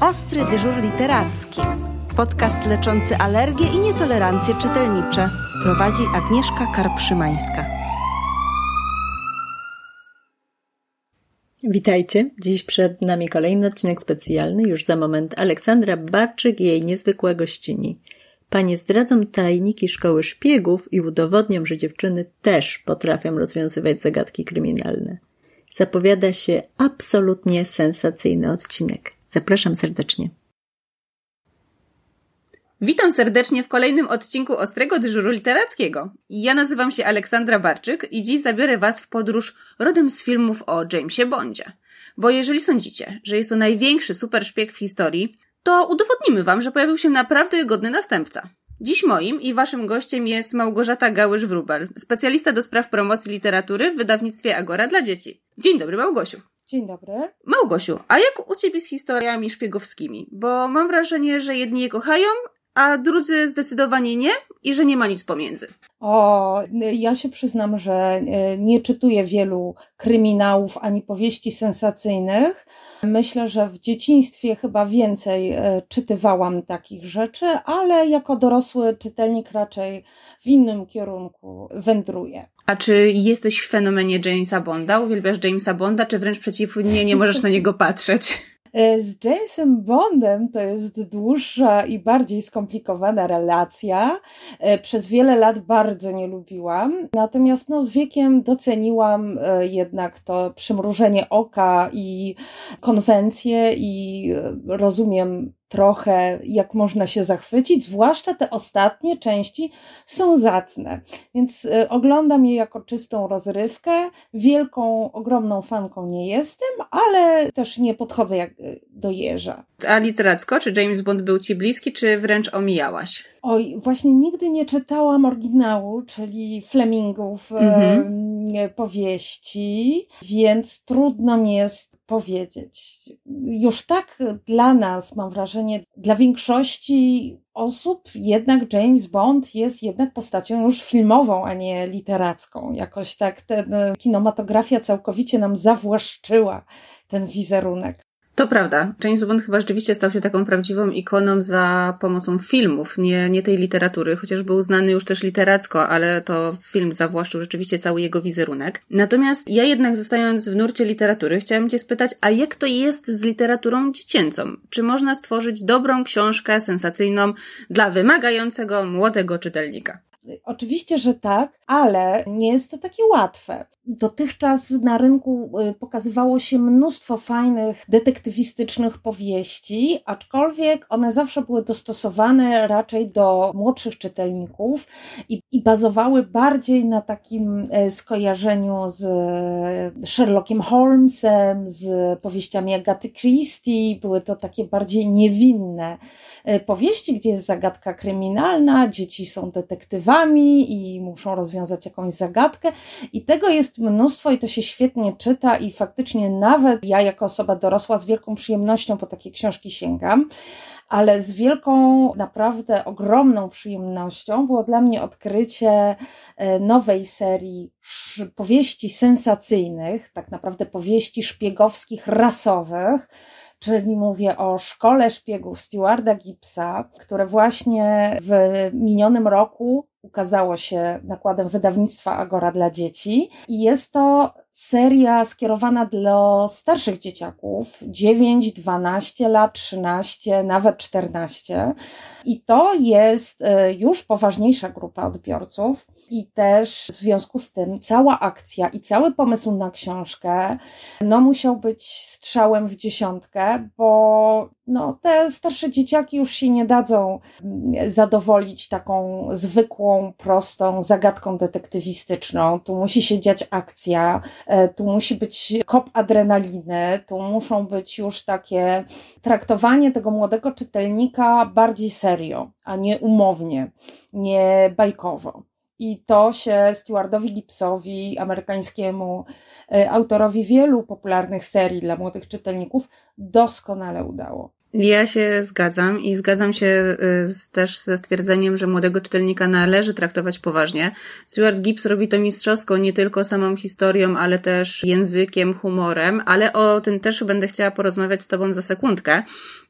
Ostry dyżur literacki. Podcast leczący alergie i nietolerancje czytelnicze. Prowadzi Agnieszka Karpszymańska. Witajcie. Dziś przed nami kolejny odcinek specjalny. Już za moment Aleksandra Barczyk i jej niezwykła gościni. Panie zdradzą tajniki szkoły szpiegów i udowodnią, że dziewczyny też potrafią rozwiązywać zagadki kryminalne. Zapowiada się absolutnie sensacyjny odcinek. Zapraszam serdecznie. Witam serdecznie w kolejnym odcinku Ostrego Dyżuru Literackiego. Ja nazywam się Aleksandra Barczyk i dziś zabiorę Was w podróż rodem z filmów o Jamesie Bondzie. Bo jeżeli sądzicie, że jest to największy super szpieg w historii, to udowodnimy Wam, że pojawił się naprawdę godny następca. Dziś moim i Waszym gościem jest Małgorzata Gałysz-Wrubel, specjalista do spraw promocji literatury w wydawnictwie Agora dla dzieci. Dzień dobry, Małgosiu. Dzień dobry. Małgosiu, a jak u Ciebie z historiami szpiegowskimi? Bo mam wrażenie, że jedni je kochają, a drudzy zdecydowanie nie i że nie ma nic pomiędzy. O, ja się przyznam, że e, nie czytuję wielu kryminałów ani powieści sensacyjnych. Myślę, że w dzieciństwie chyba więcej e, czytywałam takich rzeczy, ale jako dorosły czytelnik raczej w innym kierunku wędruję. A czy jesteś w fenomenie Jamesa Bonda? Uwielbiasz Jamesa Bonda, czy wręcz przeciwnie, nie możesz na niego patrzeć? E, z Jamesem Bondem to jest dłuższa i bardziej skomplikowana relacja. E, przez wiele lat bardzo nie lubiłam, natomiast no, z wiekiem doceniłam e, jednak to przymrużenie oka i konwencje i rozumiem trochę, jak można się zachwycić, zwłaszcza te ostatnie części są zacne. Więc y, oglądam je jako czystą rozrywkę. Wielką, ogromną fanką nie jestem, ale też nie podchodzę jak y, do jeża. A literacko, czy James Bond był ci bliski, czy wręcz omijałaś? Oj, właśnie nigdy nie czytałam oryginału, czyli Flemingów mhm. powieści, więc trudno mi jest powiedzieć. Już tak dla nas, mam wrażenie, dla większości osób jednak James Bond jest jednak postacią już filmową, a nie literacką. Jakoś tak ten kinematografia całkowicie nam zawłaszczyła ten wizerunek. To prawda. James Bond chyba rzeczywiście stał się taką prawdziwą ikoną za pomocą filmów, nie, nie tej literatury, chociaż był znany już też literacko, ale to film zawłaszczył rzeczywiście cały jego wizerunek. Natomiast ja jednak zostając w nurcie literatury, chciałam Cię spytać, a jak to jest z literaturą dziecięcą? Czy można stworzyć dobrą książkę sensacyjną dla wymagającego młodego czytelnika? Oczywiście, że tak, ale nie jest to takie łatwe. Dotychczas na rynku y, pokazywało się mnóstwo fajnych detektywistycznych powieści, aczkolwiek one zawsze były dostosowane raczej do młodszych czytelników i, i bazowały bardziej na takim e, skojarzeniu z Sherlockiem Holmesem, z powieściami Agaty Christie. Były to takie bardziej niewinne e, powieści, gdzie jest zagadka kryminalna, dzieci są detektywami, i muszą rozwiązać jakąś zagadkę. I tego jest mnóstwo i to się świetnie czyta i faktycznie nawet ja jako osoba dorosła z wielką przyjemnością po takie książki sięgam ale z wielką, naprawdę ogromną przyjemnością było dla mnie odkrycie e, nowej serii powieści sensacyjnych, tak naprawdę powieści szpiegowskich, rasowych, czyli mówię o Szkole Szpiegów Stewarda Gibsa, które właśnie w minionym roku ukazało się nakładem wydawnictwa Agora dla dzieci. I jest to seria skierowana dla starszych dzieciaków 9, 12 lat, 13, nawet 14. I to jest e, już poważniejsza grupa odbiorców, i też w związku z tym cała akcja i cały pomysł na książkę no, musiał być strzałem w dziesiątkę, bo no, te starsze dzieciaki już się nie dadzą mm, zadowolić taką zwykłą, prostą zagadką detektywistyczną. Tu musi się dziać akcja, tu musi być kop adrenaliny, tu muszą być już takie traktowanie tego młodego czytelnika bardziej serio, a nie umownie, nie bajkowo. I to się Stewardowi Gibsowi, amerykańskiemu e, autorowi wielu popularnych serii dla młodych czytelników, doskonale udało. Ja się zgadzam i zgadzam się y, z, też ze stwierdzeniem, że młodego czytelnika należy traktować poważnie. Stuart Gibbs robi to mistrzowsko nie tylko samą historią, ale też językiem, humorem, ale o tym też będę chciała porozmawiać z Tobą za sekundkę.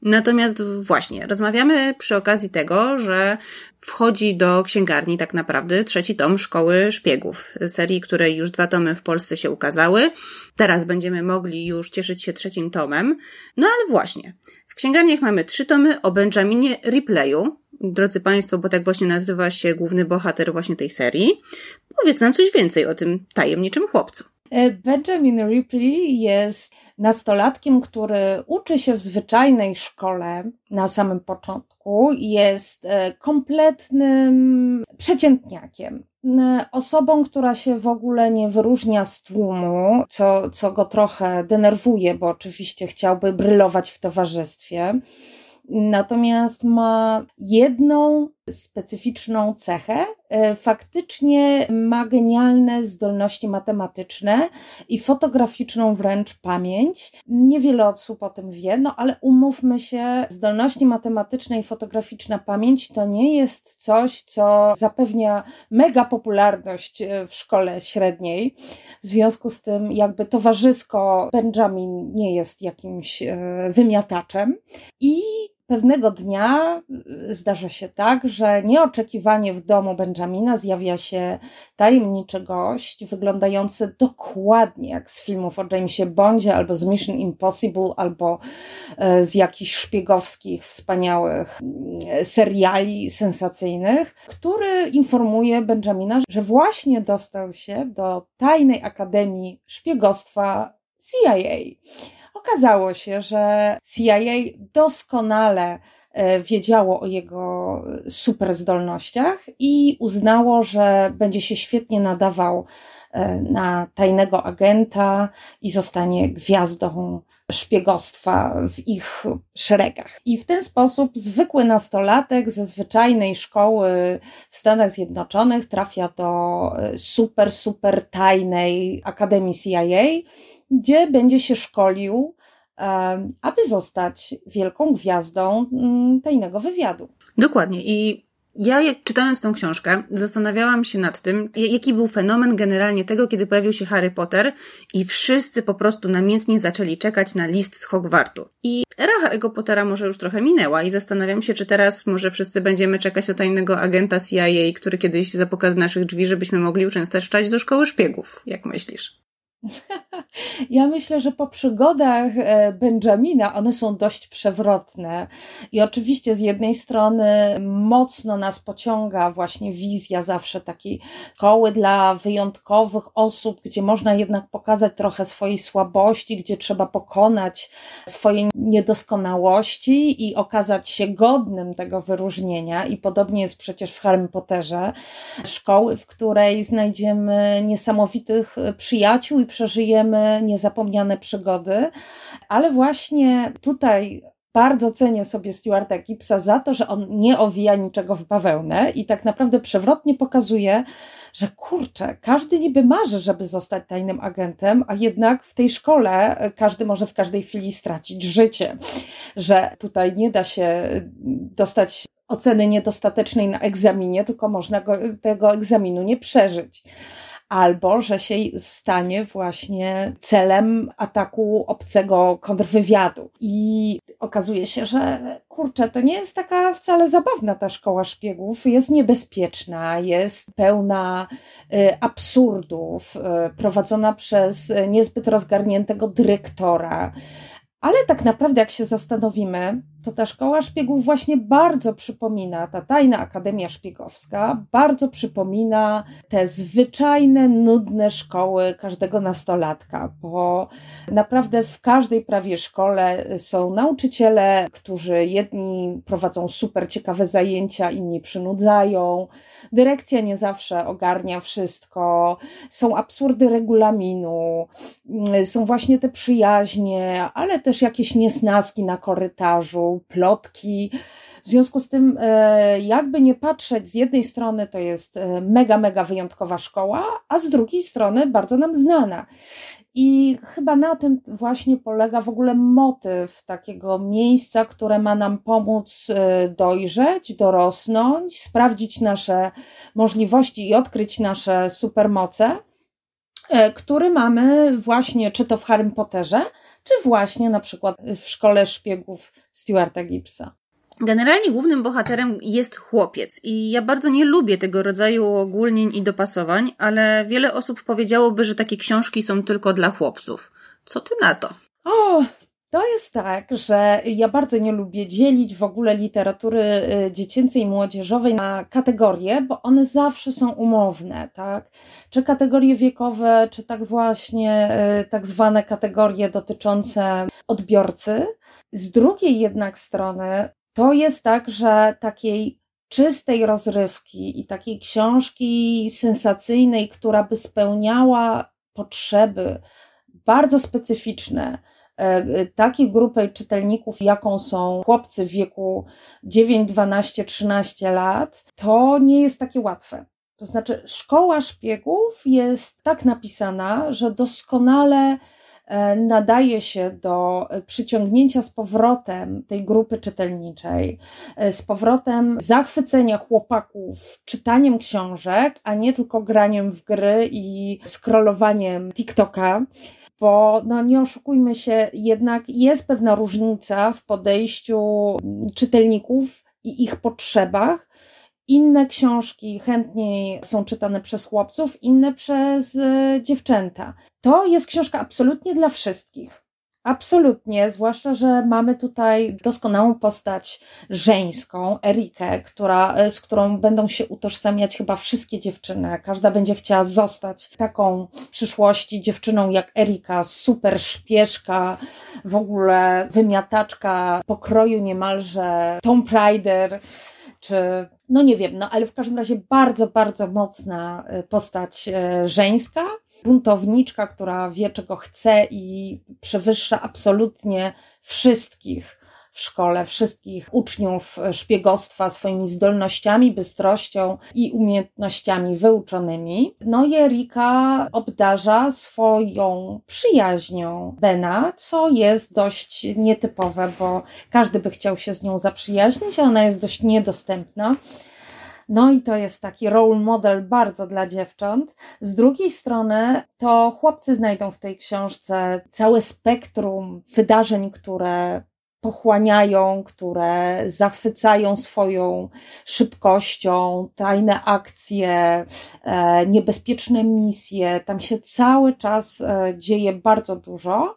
Natomiast właśnie, rozmawiamy przy okazji tego, że wchodzi do księgarni tak naprawdę trzeci tom Szkoły Szpiegów, serii, której już dwa tomy w Polsce się ukazały. Teraz będziemy mogli już cieszyć się trzecim tomem. No ale właśnie, księgarniach mamy trzy tomy o Benjaminie Riplayu. Drodzy Państwo, bo tak właśnie nazywa się główny bohater właśnie tej serii. Powiedz nam coś więcej o tym tajemniczym chłopcu. E, Benjamin Ripley jest nastolatkiem, który uczy się w zwyczajnej szkole na samym początku. Jest e, kompletnym przeciętniakiem. E, osobą, która się w ogóle nie wyróżnia z tłumu, co, co go trochę denerwuje, bo oczywiście chciałby brylować w towarzystwie. Natomiast ma jedną specyficzną cechę. E, faktycznie ma genialne zdolności matematyczne i fotograficzną wręcz pamięć. Niewiele osób o tym wie, no ale umówmy się, zdolności matematyczne i fotograficzna pamięć to nie jest coś, co zapewnia mega popularność e, w szkole średniej. W związku z tym, jakby towarzysko Benjamin nie jest jakimś e, wymiataczem. I Pewnego dnia y, zdarza się tak, że nieoczekiwanie w domu Benjamina zjawia się tajemniczy gość, wyglądający dokładnie jak z filmów o Jamesie Bondzie, albo z Mission Impossible, albo e, z jakichś szpiegowskich, wspaniałych mm, seriali sensacyjnych, który informuje Benjamina, że właśnie dostał się do tajnej akademii szpiegostwa CIA. Okazało się, że CIA doskonale e, wiedziało o jego super zdolnościach i uznało, że będzie się świetnie nadawał e, na tajnego agenta i zostanie gwiazdą szpiegostwa w ich szeregach. I w ten sposób zwykły nastolatek ze zwyczajnej szkoły w Stanach Zjednoczonych trafia do e, super, super tajnej Akademii CIA gdzie będzie się szkolił, aby zostać wielką gwiazdą mm, tajnego wywiadu. Dokładnie. I ja, jak czytając tą książkę, zastanawiałam się nad tym, jaki był fenomen generalnie tego, kiedy pojawił się Harry Potter i wszyscy po prostu namiętnie zaczęli czekać na list z Hogwartu. I era Harry'ego Pottera może już trochę minęła i zastanawiam się, czy teraz może wszyscy będziemy czekać na tajnego agenta CIA, który kiedyś zapuka do naszych drzwi, żebyśmy mogli uczęszczać do szkoły szpiegów. Jak myślisz? Ja myślę, że po przygodach e, Benjamina one są dość przewrotne. I oczywiście z jednej strony mocno nas pociąga właśnie wizja zawsze takiej koły dla wyjątkowych osób, gdzie można jednak pokazać trochę swojej słabości, gdzie trzeba pokonać swoje niedoskonałości i okazać się godnym tego wyróżnienia. I podobnie jest przecież w Harry Potterze. Szkoły, w której znajdziemy niesamowitych przyjaciół i przeżyjemy niezapomniane przygody, ale właśnie tutaj bardzo cenię sobie Stuarta Gipsa za to, że on nie owija niczego w bawełnę i tak naprawdę przewrotnie pokazuje, że kurczę, każdy niby marzy, żeby zostać tajnym agentem, a jednak w tej szkole każdy może w każdej chwili stracić życie, że tutaj nie da się dostać oceny niedostatecznej na egzaminie, tylko można go, tego egzaminu nie przeżyć albo że się stanie właśnie celem ataku obcego kontrwywiadu. I okazuje się, że kurczę, to nie jest taka wcale zabawna ta szkoła szpiegów, jest niebezpieczna, jest pełna y, absurdów, y, prowadzona przez niezbyt rozgarniętego dyrektora. Ale tak naprawdę, jak się zastanowimy, to ta szkoła szpiegów właśnie bardzo przypomina, ta tajna akademia szpiegowska, bardzo przypomina te zwyczajne, nudne szkoły każdego nastolatka, bo naprawdę w każdej prawie szkole są nauczyciele, którzy jedni prowadzą super ciekawe zajęcia, inni przynudzają. Dyrekcja nie zawsze ogarnia wszystko, są absurdy regulaminu, są właśnie te przyjaźnie, ale też jakieś niesnaski na korytarzu plotki. W związku z tym, e, jakby nie patrzeć, z jednej strony to jest e, mega, mega wyjątkowa szkoła, a z drugiej strony bardzo nam znana. I chyba na tym właśnie polega w ogóle motyw takiego miejsca, które ma nam pomóc e, dojrzeć, dorosnąć, sprawdzić nasze możliwości i odkryć nasze supermoce, który mamy właśnie czy to w Harry Potterze, czy właśnie na przykład w szkole szpiegów Stuarta Gibbsa. Generalnie głównym bohaterem jest chłopiec i ja bardzo nie lubię tego rodzaju ogólnień i dopasowań, ale wiele osób powiedziałoby, że takie książki są tylko dla chłopców. Co ty na to? To jest tak, że ja bardzo nie lubię dzielić w ogóle literatury y, dziecięcej i młodzieżowej na kategorie, bo one zawsze są umowne, tak? Czy kategorie wiekowe, czy tak właśnie y, tak zwane kategorie dotyczące odbiorcy. Z drugiej jednak strony to jest tak, że takiej czystej rozrywki i takiej książki sensacyjnej, która by spełniała potrzeby bardzo specyficzne takiej grupy czytelników, jaką są chłopcy w wieku 9, 12, 13 lat, to nie jest takie łatwe. To znaczy, szkoła szpiegów jest tak napisana, że doskonale E, nadaje się do przyciągnięcia z powrotem tej grupy czytelniczej, e, z powrotem zachwycenia chłopaków czytaniem książek, a nie tylko graniem w gry i scrollowaniem TikToka bo no nie oszukujmy się, jednak jest pewna różnica w podejściu czytelników i ich potrzebach inne książki chętniej są czytane przez chłopców, inne przez e, dziewczęta. To jest książka absolutnie dla wszystkich. Absolutnie, zwłaszcza, że mamy tutaj doskonałą postać żeńską, Erikę, która, e, z którą będą się utożsamiać chyba wszystkie dziewczyny. Każda będzie chciała zostać taką w przyszłości dziewczyną jak Erika, super szpieszka, w ogóle wymiataczka pokroju niemalże Tomb Raider czy no nie wiem, no ale w każdym razie bardzo, bardzo mocna e, postać e, żeńska, buntowniczka, która wie czego chce i przewyższa absolutnie wszystkich w szkole wszystkich uczniów szpiegostwa swoimi zdolnościami, bystrością i umiejętnościami wyuczonymi. No i Erika obdarza swoją przyjaźnią Bena, co jest dość nietypowe, bo każdy by chciał się z nią zaprzyjaźnić, a ona jest dość niedostępna. No i to jest taki role model bardzo dla dziewcząt. Z drugiej strony to chłopcy znajdą w tej książce całe spektrum wydarzeń, które pochłaniają, które zachwycają swoją szybkością, tajne akcje, e, niebezpieczne misje. Tam się cały czas e, dzieje bardzo dużo,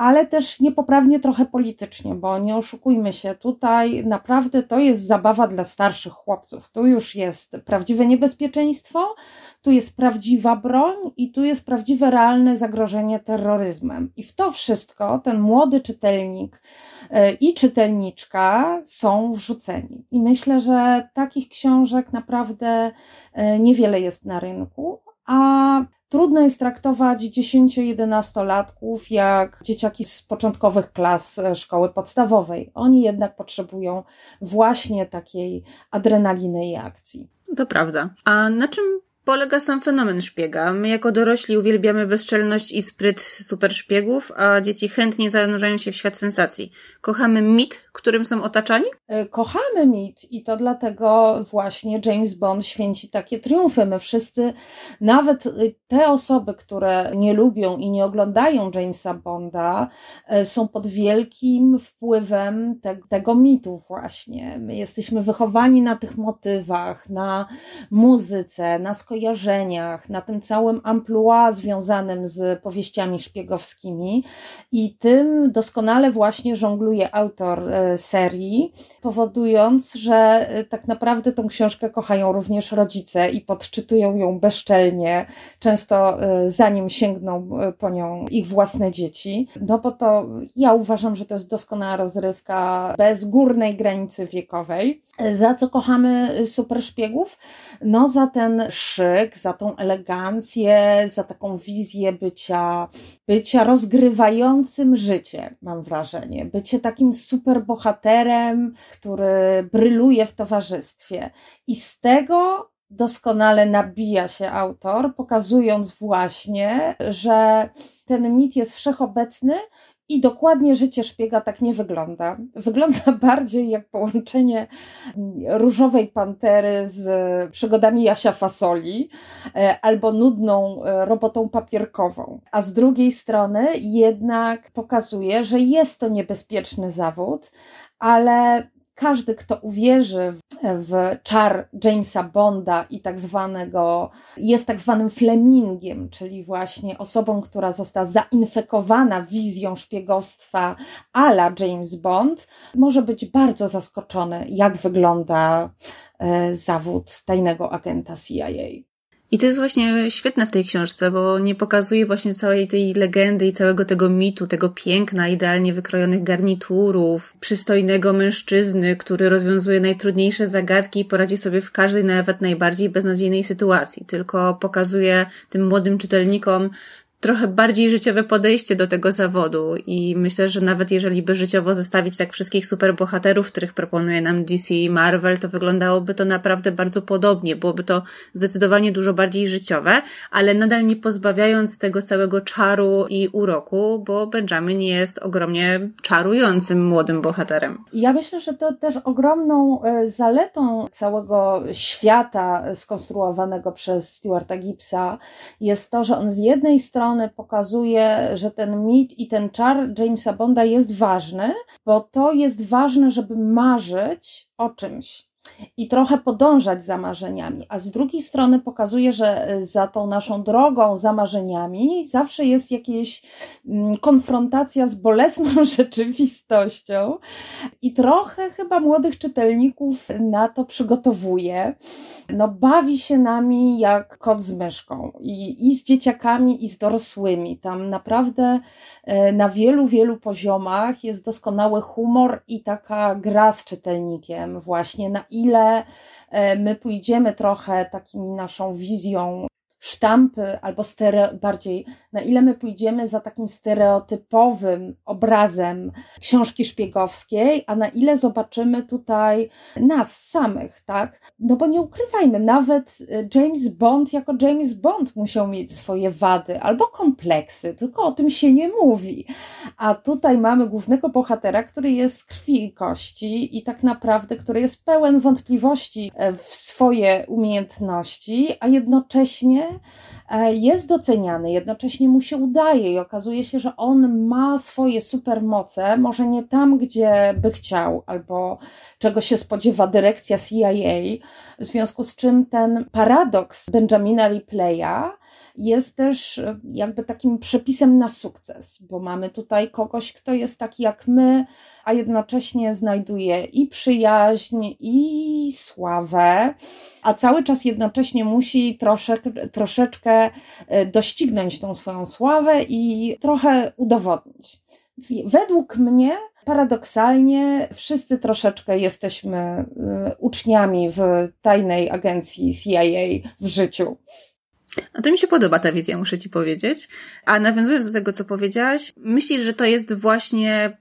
ale też niepoprawnie trochę politycznie, bo nie oszukujmy się, tutaj naprawdę to jest zabawa dla starszych chłopców. Tu już jest prawdziwe niebezpieczeństwo, tu jest prawdziwa broń i tu jest prawdziwe, realne zagrożenie terroryzmem. I w to wszystko ten młody czytelnik e, i czytelniczka są wrzuceni. I myślę, że takich książek naprawdę e, niewiele jest na rynku, a Trudno jest traktować 10-11-latków jak dzieciaki z początkowych klas e, szkoły podstawowej. Oni jednak potrzebują właśnie takiej adrenaliny i akcji. To prawda. A na czym polega sam fenomen szpiega. My jako dorośli uwielbiamy bezczelność i spryt super szpiegów, a dzieci chętnie zanurzają się w świat sensacji. Kochamy mit, którym są otaczani? E, kochamy mit i to dlatego właśnie James Bond święci takie triumfy. My wszyscy, nawet e, te osoby, które nie lubią i nie oglądają Jamesa Bonda, e, są pod wielkim wpływem te, tego mitu właśnie. My jesteśmy wychowani na tych motywach, na muzyce, na skojarzeniach skojarzeniach, na tym całym amplua związanym z powieściami szpiegowskimi i tym doskonale właśnie żongluje autor e, serii, powodując, że e, tak naprawdę tą książkę kochają również rodzice i podczytują ją bezczelnie, często e, zanim sięgną po nią ich własne dzieci. No bo to ja uważam, że to jest doskonała rozrywka bez górnej granicy wiekowej. Za co kochamy super szpiegów? No za ten szyk, za tą elegancję, za taką wizję bycia, bycia rozgrywającym życie, mam wrażenie. Bycie takim super bohaterem, który bryluje w towarzystwie. I z tego doskonale nabija się autor, pokazując właśnie, że ten mit jest wszechobecny i dokładnie życie szpiega tak nie wygląda. Wygląda bardziej jak połączenie różowej pantery z przygodami Jasia Fasoli e, albo nudną e, robotą papierkową. A z drugiej strony jednak pokazuje, że jest to niebezpieczny zawód, ale każdy, kto uwierzy w, czar Jamesa Bonda i tak zwanego, jest tak zwanym Flemingiem, czyli właśnie osobą, która została zainfekowana wizją szpiegostwa ala James Bond, może być bardzo zaskoczony, jak wygląda e, zawód tajnego agenta CIA. I to jest właśnie świetne w tej książce, bo nie pokazuje właśnie całej tej legendy i całego tego mitu, tego piękna, idealnie wykrojonych garniturów, przystojnego mężczyzny, który rozwiązuje najtrudniejsze zagadki i poradzi sobie w każdej, nawet najbardziej beznadziejnej sytuacji. Tylko pokazuje tym młodym czytelnikom trochę bardziej życiowe podejście do tego zawodu i myślę, że nawet jeżeli by życiowo zestawić tak wszystkich superbohaterów, których proponuje nam DC i Marvel, to wyglądałoby to naprawdę bardzo podobnie. Byłoby to zdecydowanie dużo bardziej życiowe, ale nadal nie pozbawiając tego całego czaru i uroku, bo Benjamin jest ogromnie czarującym młodym bohaterem. Ja myślę, że to też ogromną e, zaletą całego świata skonstruowanego przez Stuarta Gibbsa jest to, że on z jednej strony strony pokazuje, że ten mit i ten czar Jamesa Bonda jest ważny, bo to jest ważne, żeby marzyć o czymś i trochę podążać za marzeniami, a z drugiej strony pokazuje, że e, za tą naszą drogą, za marzeniami, zawsze jest jakaś mm, konfrontacja z bolesną rzeczywistością i trochę chyba młodych czytelników na to przygotowuje. No, bawi się nami jak kot z myszką i, i z dzieciakami, i z dorosłymi. Tam naprawdę e, na wielu, wielu poziomach jest doskonały humor i taka gra z czytelnikiem, właśnie na ile e, my pójdziemy trochę takimi naszą wizją sztampy albo stereo, bardziej na ile my pójdziemy za takim stereotypowym obrazem książki szpiegowskiej, a na ile zobaczymy tutaj nas samych, tak? No bo nie ukrywajmy, nawet y, James Bond jako James Bond musiał mieć swoje wady albo kompleksy, tylko o tym się nie mówi. A tutaj mamy głównego bohatera, który jest z krwi i kości i tak naprawdę, który jest pełen wątpliwości e, w swoje umiejętności, a jednocześnie jest doceniany, jednocześnie mu się udaje i okazuje się, że on ma swoje supermoce, może nie tam, gdzie by chciał, albo czego się spodziewa dyrekcja CIA, w związku z czym ten paradoks Benjamina Ripley'a jest też e, jakby takim przepisem na sukces, bo mamy tutaj kogoś, kto jest taki jak my, a jednocześnie znajduje i przyjaźń, i sławę, a cały czas jednocześnie musi troszeczkę, troszeczkę e, doścignąć tą swoją sławę i trochę udowodnić. Według mnie paradoksalnie wszyscy troszeczkę jesteśmy e, uczniami w tajnej agencji CIA w życiu. A to mi się podoba ta wizja, muszę ci powiedzieć. A nawiązując do tego, co powiedziałaś, myślisz, że to jest właśnie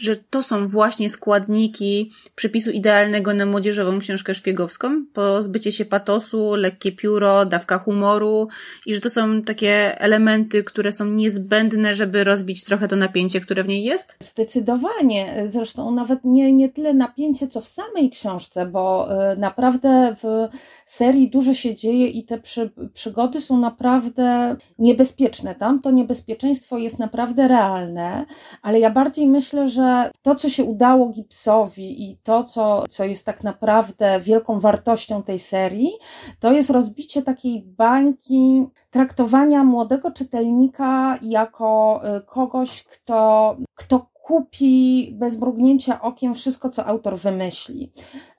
że to są właśnie składniki przepisu idealnego na młodzieżową książkę szpiegowską, pozbycie się patosu, lekkie pióro, dawka humoru i że to są takie elementy, które są niezbędne, żeby rozbić trochę to napięcie, które w niej jest? Zdecydowanie. Zresztą nawet nie, nie tyle napięcie, co w samej książce, bo y, naprawdę w serii dużo się dzieje i te przy, przygody są naprawdę niebezpieczne. Tam to niebezpieczeństwo jest naprawdę realne, ale ja bardziej myślę, że że to, co się udało Gibsowi i to, co, co jest tak naprawdę wielką wartością tej serii, to jest rozbicie takiej bańki traktowania młodego czytelnika jako y, kogoś, kto, kto kupi bez mrugnięcia okiem wszystko, co autor wymyśli.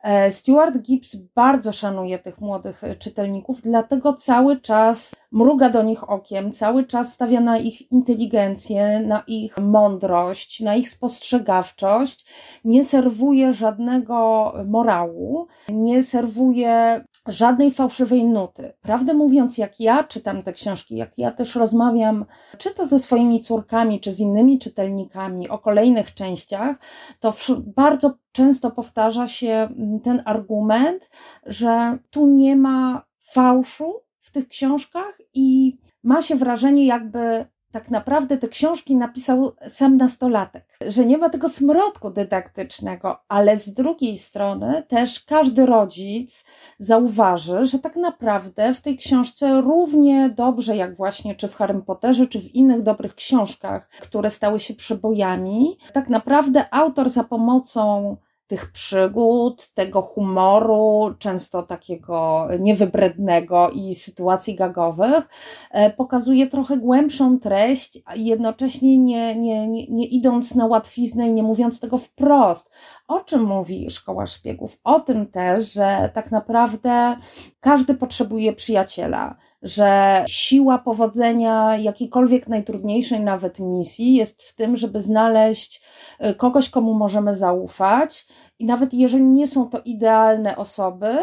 E, Stuart Gibbs bardzo szanuje tych młodych czytelników, dlatego cały czas mruga do nich okiem, cały czas stawia na ich inteligencję, na ich mądrość, na ich spostrzegawczość, nie serwuje żadnego morału, nie serwuje żadnej fałszywej nuty. Prawdę mówiąc, jak ja czytam te książki, jak ja też rozmawiam, czy to ze swoimi córkami, czy z innymi czytelnikami o kolejnych częściach, to bardzo często powtarza się mm, ten argument, że tu nie ma fałszu w tych książkach i ma się wrażenie, jakby tak naprawdę te książki napisał sam nastolatek, że nie ma tego smrodku dydaktycznego, ale z drugiej strony też każdy rodzic zauważy, że tak naprawdę w tej książce równie dobrze jak właśnie czy w Harry Potterze, czy w innych dobrych książkach, które stały się przebojami, tak naprawdę autor za pomocą tych przygód, tego humoru, często takiego niewybrednego i sytuacji gagowych, e, pokazuje trochę głębszą treść, jednocześnie nie, nie, nie, nie idąc na łatwiznę i nie mówiąc tego wprost. O czym mówi Szkoła Szpiegów? O tym też, że tak naprawdę każdy potrzebuje przyjaciela że siła powodzenia jakiejkolwiek najtrudniejszej nawet misji jest w tym, żeby znaleźć e, kogoś, komu możemy zaufać. I nawet jeżeli nie są to idealne osoby,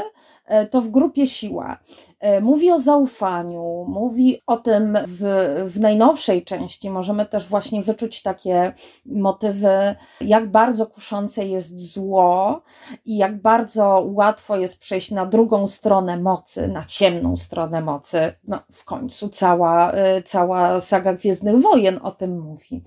E, to w grupie siła. E, mówi o zaufaniu, mówi o tym w, w najnowszej części. Możemy też właśnie wyczuć takie motywy, jak bardzo kuszące jest zło i jak bardzo łatwo jest przejść na drugą stronę mocy, na ciemną stronę mocy. No, w końcu cała, e, cała saga Gwiezdnych Wojen o tym mówi.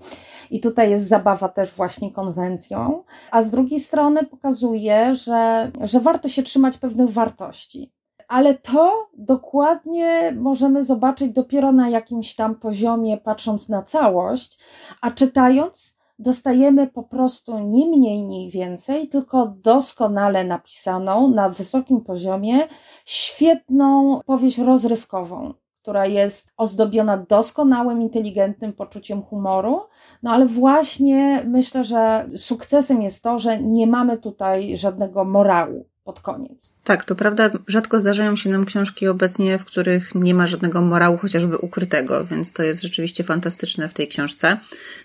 I tutaj jest zabawa też właśnie konwencją, a z drugiej strony pokazuje, że, że warto się trzymać pewnych wartości. Ale to dokładnie możemy zobaczyć dopiero na jakimś tam poziomie, patrząc na całość, a czytając, dostajemy po prostu nie mniej, nie więcej, tylko doskonale napisaną na wysokim poziomie, świetną powieść rozrywkową która jest ozdobiona doskonałym, inteligentnym poczuciem humoru. No ale właśnie myślę, że sukcesem jest to, że nie mamy tutaj żadnego morału pod koniec. Tak, to prawda, rzadko zdarzają się nam książki obecnie, w których nie ma żadnego morału, chociażby ukrytego, więc to jest rzeczywiście fantastyczne w tej książce.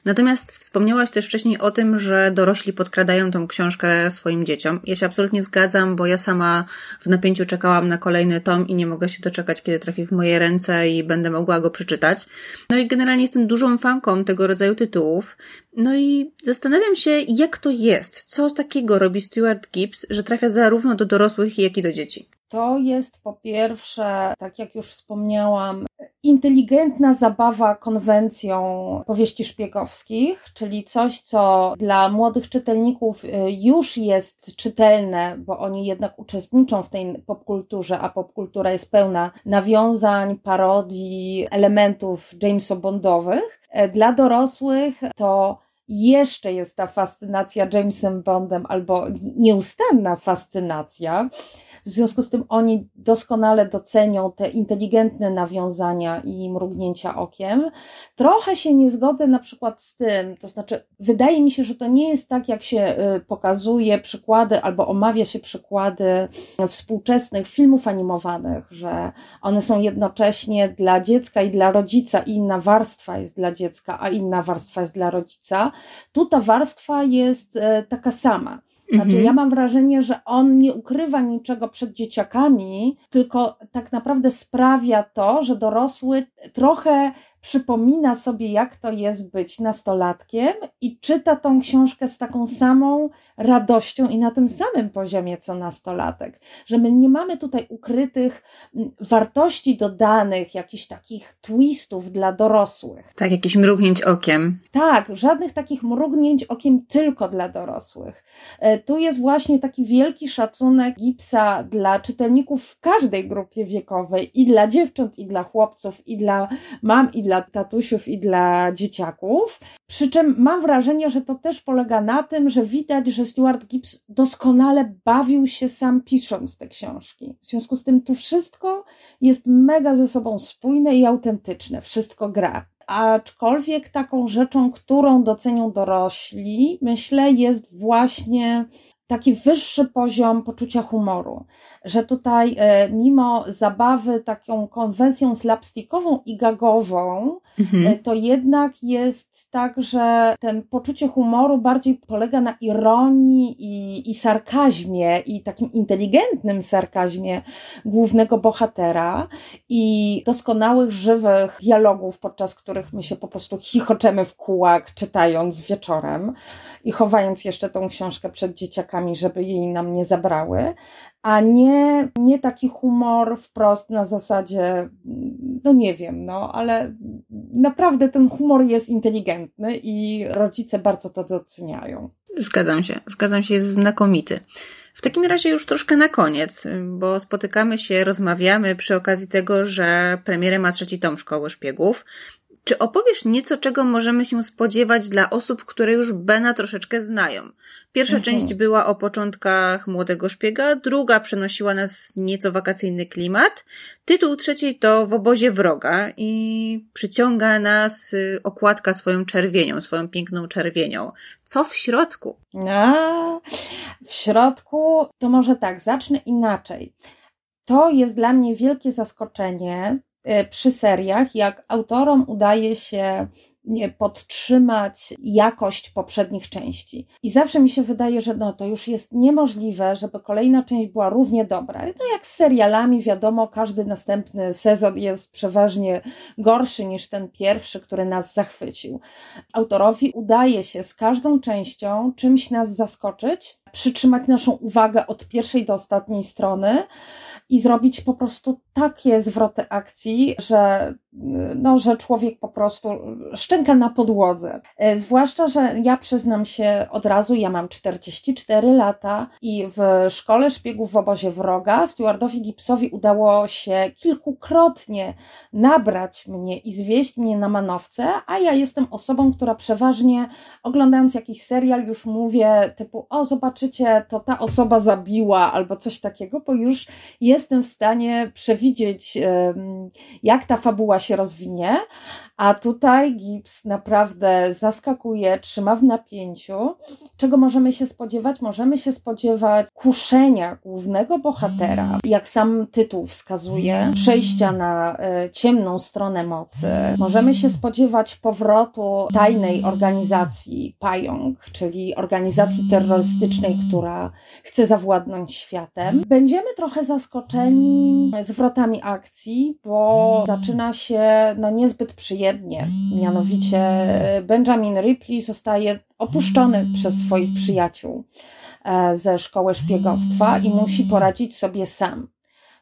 Natomiast wspomniałaś też wcześniej o tym, że dorośli podkradają tą książkę swoim dzieciom. Ja się absolutnie zgadzam, bo ja sama w napięciu czekałam na kolejny tom i nie mogę się doczekać, kiedy trafi w moje ręce i będę mogła go przeczytać. No i generalnie jestem dużą fanką tego rodzaju tytułów. No i zastanawiam się, jak to jest. Co takiego robi Stuart Gibbs, że trafia zarówno do dorosłych, jak i do dzieci? To jest po pierwsze, tak jak już wspomniałam, inteligentna zabawa konwencją powieści szpiegowskich, czyli coś, co dla młodych czytelników y, już jest czytelne, bo oni jednak uczestniczą w tej popkulturze, a popkultura jest pełna nawiązań, parodii, elementów Jamesa Bondowych. E, dla dorosłych to jeszcze jest ta fascynacja Jamesem Bondem albo nieustanna fascynacja. W związku z tym oni doskonale docenią te inteligentne nawiązania i mrugnięcia okiem. Trochę się nie zgodzę na przykład z tym, to znaczy, wydaje mi się, że to nie jest tak, jak się y, pokazuje przykłady albo omawia się przykłady współczesnych filmów animowanych, że one są jednocześnie dla dziecka i dla rodzica, i inna warstwa jest dla dziecka, a inna warstwa jest dla rodzica. Tu ta warstwa jest y, taka sama. Znaczy, mhm. ja mam wrażenie, że on nie ukrywa niczego przed dzieciakami, tylko tak naprawdę sprawia to, że dorosły trochę przypomina sobie, jak to jest być nastolatkiem i czyta tą książkę z taką samą radością i na tym samym poziomie co nastolatek. Że my nie mamy tutaj ukrytych mm, wartości dodanych, jakichś takich twistów dla dorosłych. Tak, jakiś mrugnięć okiem. Tak, żadnych takich mrugnięć okiem tylko dla dorosłych. E, tu jest właśnie taki wielki szacunek Gipsa dla czytelników w każdej grupie wiekowej i dla dziewcząt, i dla chłopców, i dla mam, i dla dla tatusiów i dla dzieciaków. Przy czym mam wrażenie, że to też polega na tym, że widać, że Stuart Gibbs doskonale bawił się sam pisząc te książki. W związku z tym tu wszystko jest mega ze sobą spójne i autentyczne, wszystko gra. Aczkolwiek taką rzeczą, którą docenią dorośli, myślę, jest właśnie taki wyższy poziom poczucia humoru, że tutaj e, mimo zabawy taką konwencją slapstickową i gagową, mhm. E, to jednak jest tak, że ten poczucie humoru bardziej polega na ironii i, i sarkazmie i takim inteligentnym sarkazmie głównego bohatera i doskonałych, żywych dialogów, podczas których my się po prostu chichoczemy w kółak, czytając wieczorem i chowając jeszcze tą książkę przed dzieciakami, żeby jej nam nie zabrały, a nie, nie taki humor wprost na zasadzie, no nie wiem, no ale naprawdę ten humor jest inteligentny i rodzice bardzo to doceniają. Zgadzam się, zgadzam się, jest znakomity. W takim razie już troszkę na koniec, bo spotykamy się, rozmawiamy przy okazji tego, że premierę ma trzeci tom Szkoły Szpiegów. Czy opowiesz nieco, czego możemy się spodziewać dla osób, które już Bena troszeczkę znają? Pierwsza mhm. część była o początkach Młodego Szpiega, druga przenosiła nas nieco wakacyjny klimat. Tytuł trzeciej to W obozie wroga i przyciąga nas y, okładka swoją czerwienią, swoją piękną czerwienią. Co w środku? A, w środku to może tak, zacznę inaczej. To jest dla mnie wielkie zaskoczenie, przy seriach, jak autorom udaje się podtrzymać jakość poprzednich części. I zawsze mi się wydaje, że no, to już jest niemożliwe, żeby kolejna część była równie dobra. No jak z serialami, wiadomo, każdy następny sezon jest przeważnie gorszy niż ten pierwszy, który nas zachwycił. Autorowi udaje się z każdą częścią czymś nas zaskoczyć, przytrzymać naszą uwagę od pierwszej do ostatniej strony i zrobić po prostu takie zwroty akcji, że, no, że człowiek po prostu szczęka na podłodze. Zwłaszcza, że ja przyznam się od razu, ja mam 44 lata i w szkole szpiegów w obozie wroga Stewardowi Gipsowi udało się kilkukrotnie nabrać mnie i zwieść mnie na manowce, a ja jestem osobą, która przeważnie oglądając jakiś serial już mówię typu, o zobaczycie, to ta osoba zabiła albo coś takiego, bo już jestem w stanie przewidzieć, jak ta fabuła się rozwinie, a tutaj Gibbs naprawdę zaskakuje, trzyma w napięciu. Czego możemy się spodziewać? Możemy się spodziewać kuszenia głównego bohatera, jak sam tytuł wskazuje, przejścia na e, ciemną stronę mocy. Możemy się spodziewać powrotu tajnej organizacji Pająk, czyli organizacji terrorystycznej, która chce zawładnąć światem. Będziemy trochę zaskoczeni zwrotami akcji, bo zaczyna się no niezbyt przyjemnie. Mianowicie Benjamin Ripley zostaje opuszczony przez swoich przyjaciół e, ze szkoły szpiegostwa i musi poradzić sobie sam.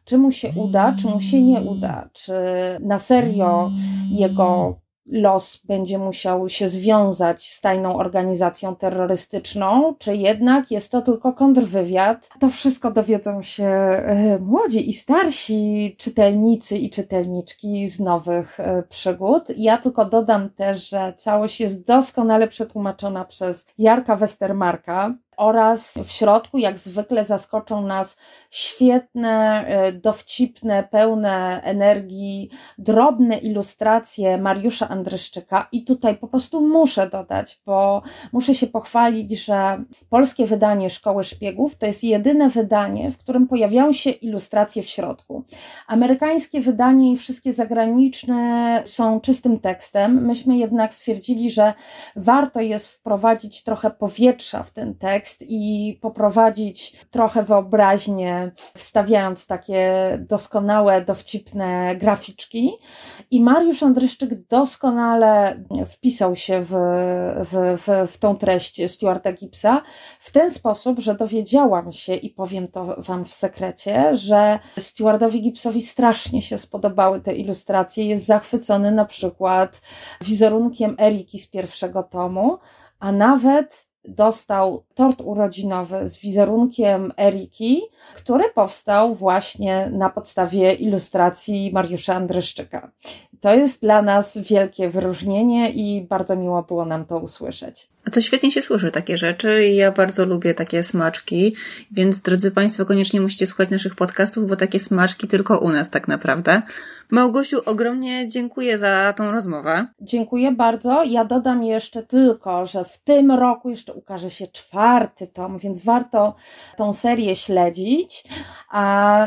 Czy mu się uda, czy mu się nie uda, czy na serio jego los będzie musiał się związać z tajną organizacją terrorystyczną, czy jednak jest to tylko kontrwywiad. To wszystko dowiedzą się e, młodzi i starsi czytelnicy i czytelniczki z nowych e, przygód. Ja tylko dodam też, że całość jest doskonale przetłumaczona przez Jarka Westermarka, oraz w środku, jak zwykle, zaskoczą nas świetne, e, dowcipne, pełne energii, drobne ilustracje Mariusza Andryszczyka. I tutaj po prostu muszę dodać, bo muszę się pochwalić, że polskie wydanie Szkoły Szpiegów to jest jedyne wydanie, w którym pojawiają się ilustracje w środku. Amerykańskie wydanie i wszystkie zagraniczne są czystym tekstem. Myśmy jednak stwierdzili, że warto jest wprowadzić trochę powietrza w ten tekst tekst i poprowadzić trochę wyobraźnię, wstawiając takie doskonałe, dowcipne graficzki. I Mariusz Andryszczyk doskonale wpisał się w, w, w, w tą treść Stuarta Gibsa w ten sposób, że dowiedziałam się i powiem to Wam w sekrecie, że Stuartowi Gibsowi strasznie się spodobały te ilustracje. Jest zachwycony na przykład wizerunkiem Eriki z pierwszego tomu, a nawet dostał tort urodzinowy z wizerunkiem Eriki, który powstał właśnie na podstawie ilustracji Mariusza Andryszczyka. To jest dla nas wielkie wyróżnienie i bardzo miło było nam to usłyszeć. To świetnie się słyszy takie rzeczy i ja bardzo lubię takie smaczki, więc drodzy Państwo, koniecznie musicie słuchać naszych podcastów, bo takie smaczki tylko u nas tak naprawdę. Małgosiu, ogromnie dziękuję za tą rozmowę. Dziękuję bardzo. Ja dodam jeszcze tylko, że w tym roku jeszcze ukaże się czwarty tom, więc warto tą serię śledzić.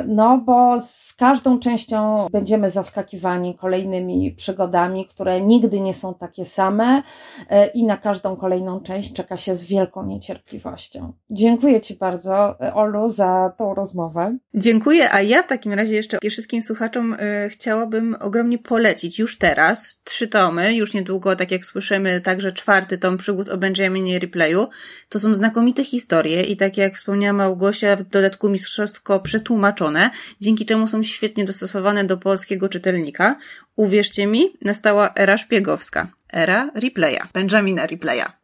No, bo z każdą częścią będziemy zaskakiwani kolejnymi przygodami, które nigdy nie są takie same e, i na każdą kolejną część czeka się z wielką niecierpliwością. Dziękuję Ci bardzo, Olu, za tą rozmowę. Dziękuję, a ja w takim razie jeszcze wszystkim słuchaczom e, chciałabym ogromnie polecić już teraz trzy tomy, już niedługo, tak jak słyszymy, także czwarty tom przygód o Benjaminie Replayu. To są znakomite historie i tak jak wspomniała Małgosia, w dodatku mistrzowsko przetłumaczone, dzięki czemu są świetnie dostosowane do polskiego czytelnika. Uwierzcie mi, nastała era szpiegowska, era replaya, Benjamina Replaya.